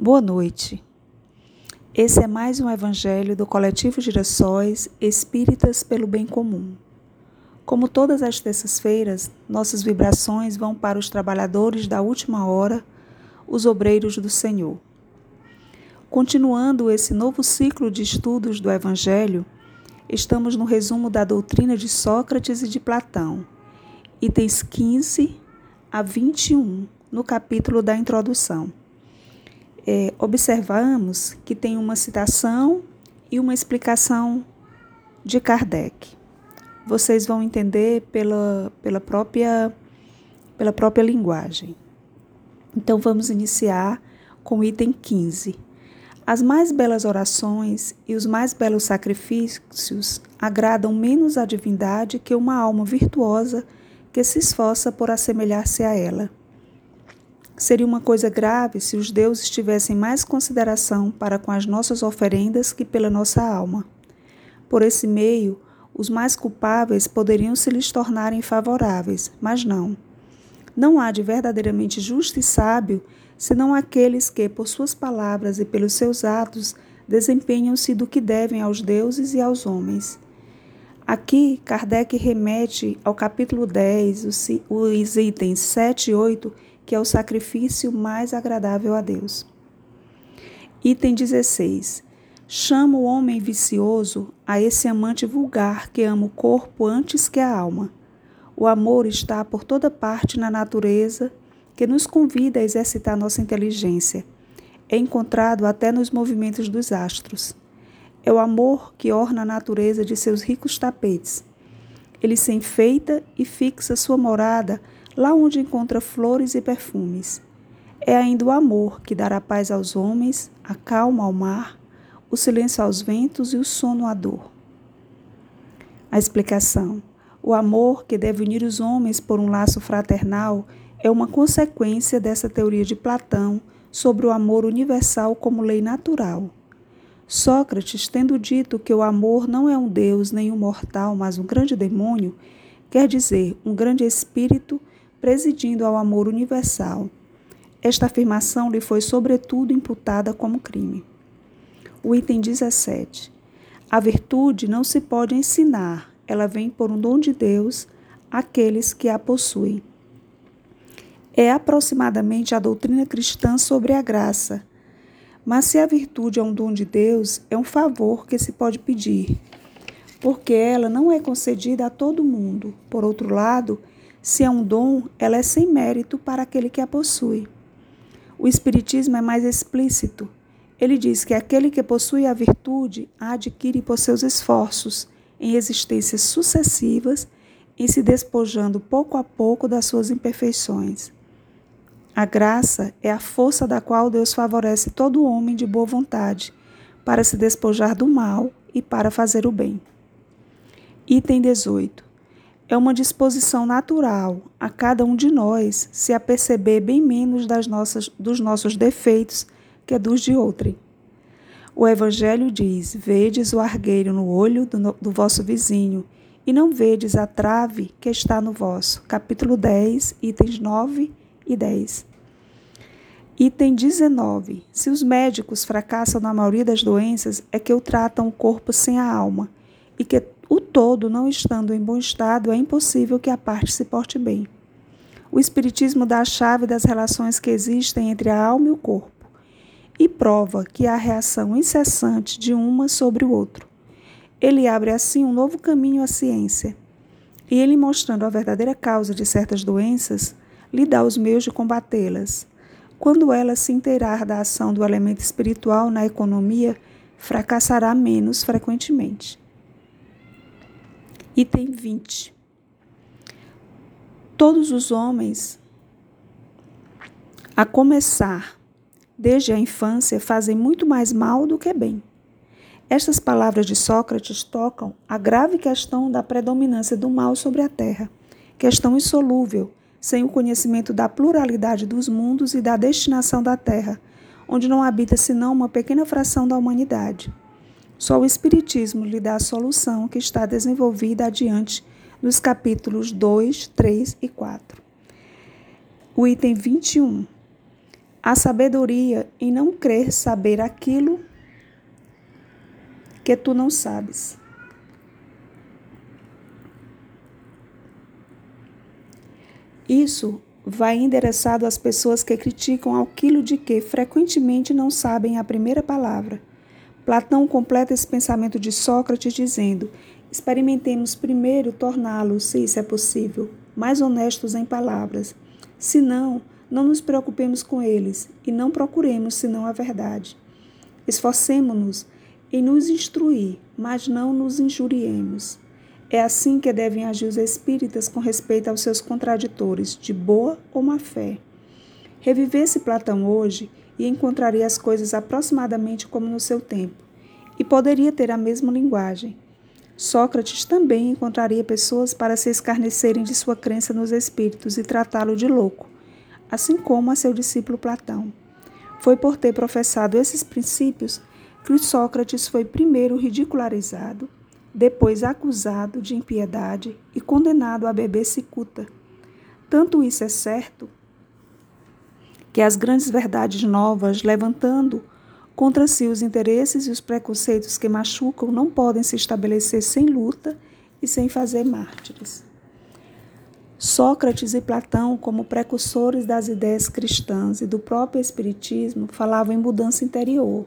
Boa noite. Esse é mais um evangelho do coletivo Girassóis Espíritas pelo Bem Comum. Como todas as terças-feiras, nossas vibrações vão para os trabalhadores da última hora, os obreiros do Senhor. Continuando esse novo ciclo de estudos do evangelho, estamos no resumo da doutrina de Sócrates e de Platão, itens 15 a 21, no capítulo da introdução é, observamos que tem uma citação e uma explicação de Kardec. Vocês vão entender pela, pela, própria, pela própria linguagem. Então vamos iniciar com o item 15. As mais belas orações e os mais belos sacrifícios agradam menos à divindade que uma alma virtuosa que se esforça por assemelhar-se a ela. Seria uma coisa grave se os deuses tivessem mais consideração para com as nossas oferendas que pela nossa alma. Por esse meio, os mais culpáveis poderiam se lhes tornarem favoráveis, mas não. Não há de verdadeiramente justo e sábio senão aqueles que, por suas palavras e pelos seus atos, desempenham-se do que devem aos deuses e aos homens. Aqui, Kardec remete ao capítulo 10, os itens 7 e 8 que é o sacrifício mais agradável a Deus. Item 16. Chama o homem vicioso a esse amante vulgar que ama o corpo antes que a alma. O amor está por toda parte na natureza, que nos convida a exercitar nossa inteligência. É encontrado até nos movimentos dos astros. É o amor que orna a natureza de seus ricos tapetes. Ele se enfeita e fixa sua morada lá onde encontra flores e perfumes. É ainda o amor que dará paz aos homens, a calma ao mar, o silêncio aos ventos e o sono à dor. A explicação: o amor que deve unir os homens por um laço fraternal é uma consequência dessa teoria de Platão sobre o amor universal como lei natural. Sócrates, tendo dito que o amor não é um deus nem um mortal, mas um grande demônio, quer dizer, um grande espírito presidindo ao amor universal. Esta afirmação lhe foi, sobretudo, imputada como crime. O item 17. A virtude não se pode ensinar, ela vem por um dom de Deus àqueles que a possuem. É aproximadamente a doutrina cristã sobre a graça. Mas se a virtude é um dom de Deus, é um favor que se pode pedir, porque ela não é concedida a todo mundo. Por outro lado, se é um dom, ela é sem mérito para aquele que a possui. O Espiritismo é mais explícito. Ele diz que aquele que possui a virtude a adquire por seus esforços, em existências sucessivas, em se despojando pouco a pouco das suas imperfeições. A graça é a força da qual Deus favorece todo homem de boa vontade para se despojar do mal e para fazer o bem. Item 18 é uma disposição natural a cada um de nós se aperceber bem menos das nossas, dos nossos defeitos que dos de outrem. O Evangelho diz: Vedes o argueiro no olho do, do vosso vizinho, e não vedes a trave que está no vosso. Capítulo 10, itens 9 e 10. Item 19. Se os médicos fracassam na maioria das doenças, é que o tratam o corpo sem a alma, e que o todo não estando em bom estado, é impossível que a parte se porte bem. O Espiritismo dá a chave das relações que existem entre a alma e o corpo e prova que há reação incessante de uma sobre o outro. Ele abre assim um novo caminho à ciência. E ele, mostrando a verdadeira causa de certas doenças, lhe dá os meios de combatê-las. Quando ela se inteirar da ação do elemento espiritual na economia, fracassará menos frequentemente. Item 20. Todos os homens, a começar desde a infância, fazem muito mais mal do que bem. Estas palavras de Sócrates tocam a grave questão da predominância do mal sobre a terra, questão insolúvel, sem o conhecimento da pluralidade dos mundos e da destinação da terra, onde não habita senão uma pequena fração da humanidade. Só o Espiritismo lhe dá a solução que está desenvolvida adiante nos capítulos 2, 3 e 4. O item 21. Há sabedoria em não crer saber aquilo que tu não sabes. Isso vai endereçado às pessoas que criticam aquilo de que frequentemente não sabem a primeira palavra. Platão completa esse pensamento de Sócrates dizendo: experimentemos primeiro torná-los, se isso é possível, mais honestos em palavras. Se não, não nos preocupemos com eles e não procuremos senão a verdade. Esforcemo-nos em nos instruir, mas não nos injuriemos. É assim que devem agir os espíritas com respeito aos seus contraditores, de boa ou má fé. Revivesse Platão hoje e encontraria as coisas aproximadamente como no seu tempo, e poderia ter a mesma linguagem. Sócrates também encontraria pessoas para se escarnecerem de sua crença nos espíritos e tratá-lo de louco, assim como a seu discípulo Platão. Foi por ter professado esses princípios que Sócrates foi primeiro ridicularizado depois acusado de impiedade e condenado a beber cicuta. Tanto isso é certo que as grandes verdades novas, levantando contra si os interesses e os preconceitos que machucam, não podem se estabelecer sem luta e sem fazer mártires. Sócrates e Platão, como precursores das ideias cristãs e do próprio Espiritismo, falavam em mudança interior,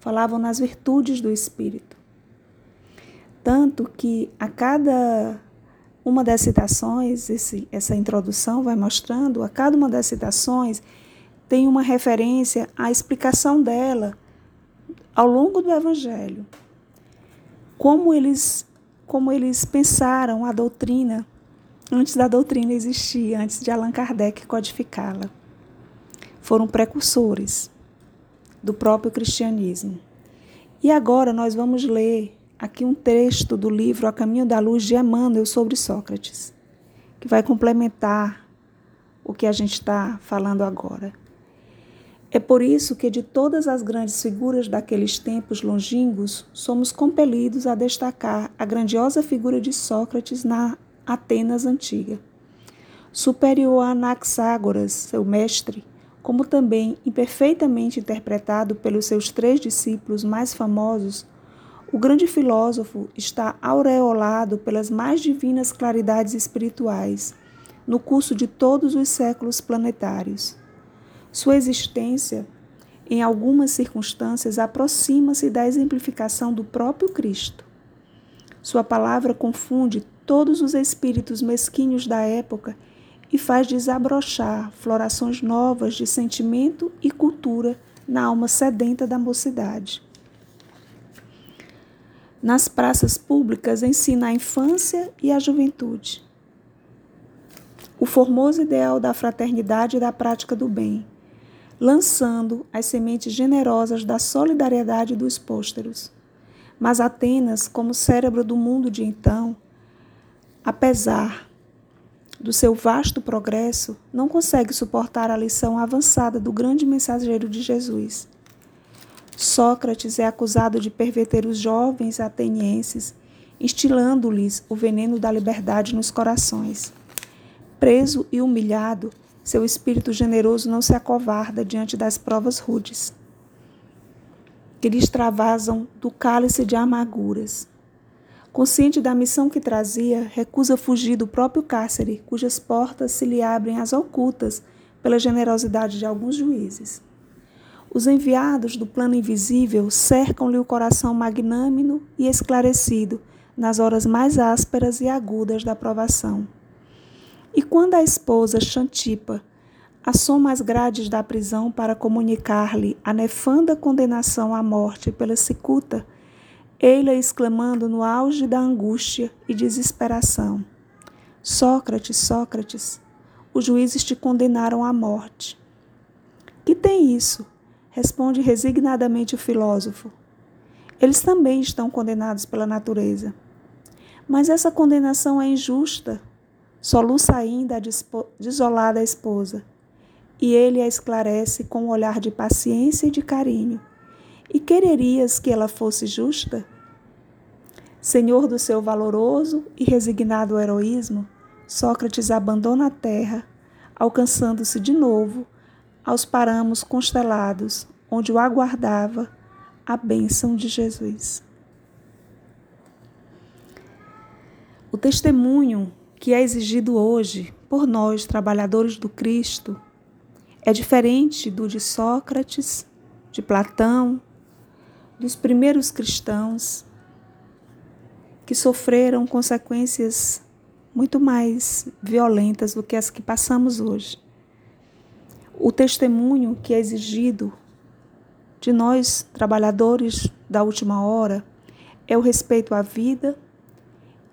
falavam nas virtudes do espírito. Tanto que a cada uma das citações, esse, essa introdução vai mostrando, a cada uma das citações tem uma referência à explicação dela ao longo do Evangelho. Como eles, como eles pensaram a doutrina antes da doutrina existir, antes de Allan Kardec codificá-la. Foram precursores do próprio cristianismo. E agora nós vamos ler aqui um texto do livro A Caminho da Luz de Emmanuel sobre Sócrates, que vai complementar o que a gente está falando agora. É por isso que, de todas as grandes figuras daqueles tempos longínquos, somos compelidos a destacar a grandiosa figura de Sócrates na Atenas antiga. Superior a Anaxágoras, seu mestre, como também imperfeitamente interpretado pelos seus três discípulos mais famosos, o grande filósofo está aureolado pelas mais divinas claridades espirituais no curso de todos os séculos planetários. Sua existência, em algumas circunstâncias, aproxima-se da exemplificação do próprio Cristo. Sua palavra confunde todos os espíritos mesquinhos da época e faz desabrochar florações novas de sentimento e cultura na alma sedenta da mocidade nas praças públicas ensina a infância e a juventude. O formoso ideal da fraternidade e da prática do bem, lançando as sementes generosas da solidariedade dos pôsteros. Mas Atenas, como cérebro do mundo de então, apesar do seu vasto progresso, não consegue suportar a lição avançada do grande mensageiro de Jesus Sócrates é acusado de perverter os jovens atenienses, instilando-lhes o veneno da liberdade nos corações. Preso e humilhado, seu espírito generoso não se acovarda diante das provas rudes, que lhe extravasam do cálice de amarguras. Consciente da missão que trazia, recusa fugir do próprio cárcere, cujas portas se lhe abrem às ocultas pela generosidade de alguns juízes. Os enviados do plano invisível cercam-lhe o coração magnânimo e esclarecido nas horas mais ásperas e agudas da provação. E quando a esposa Xantipa assoma as grades da prisão para comunicar-lhe a nefanda condenação à morte pela cicuta, ele exclamando no auge da angústia e desesperação: Sócrates, Sócrates, os juízes te condenaram à morte. Que tem isso? Responde resignadamente o filósofo. Eles também estão condenados pela natureza. Mas essa condenação é injusta, soluça ainda a desolada esposa. E ele a esclarece com um olhar de paciência e de carinho. E quererias que ela fosse justa? Senhor do seu valoroso e resignado heroísmo, Sócrates abandona a terra, alcançando-se de novo aos paramos constelados, onde o aguardava a bênção de Jesus. O testemunho que é exigido hoje por nós, trabalhadores do Cristo, é diferente do de Sócrates, de Platão, dos primeiros cristãos que sofreram consequências muito mais violentas do que as que passamos hoje. O testemunho que é exigido de nós, trabalhadores da última hora, é o respeito à vida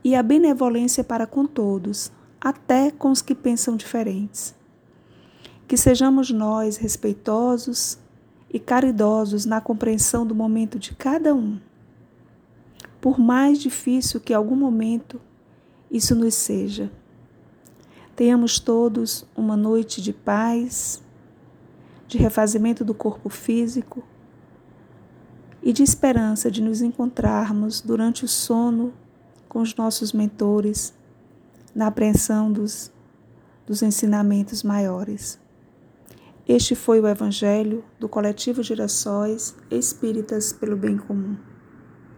e a benevolência para com todos, até com os que pensam diferentes. Que sejamos nós respeitosos e caridosos na compreensão do momento de cada um. Por mais difícil que algum momento isso nos seja. Tenhamos todos uma noite de paz, de refazimento do corpo físico e de esperança de nos encontrarmos durante o sono com os nossos mentores na apreensão dos, dos ensinamentos maiores. Este foi o Evangelho do Coletivo Girassóis Espíritas pelo Bem Comum.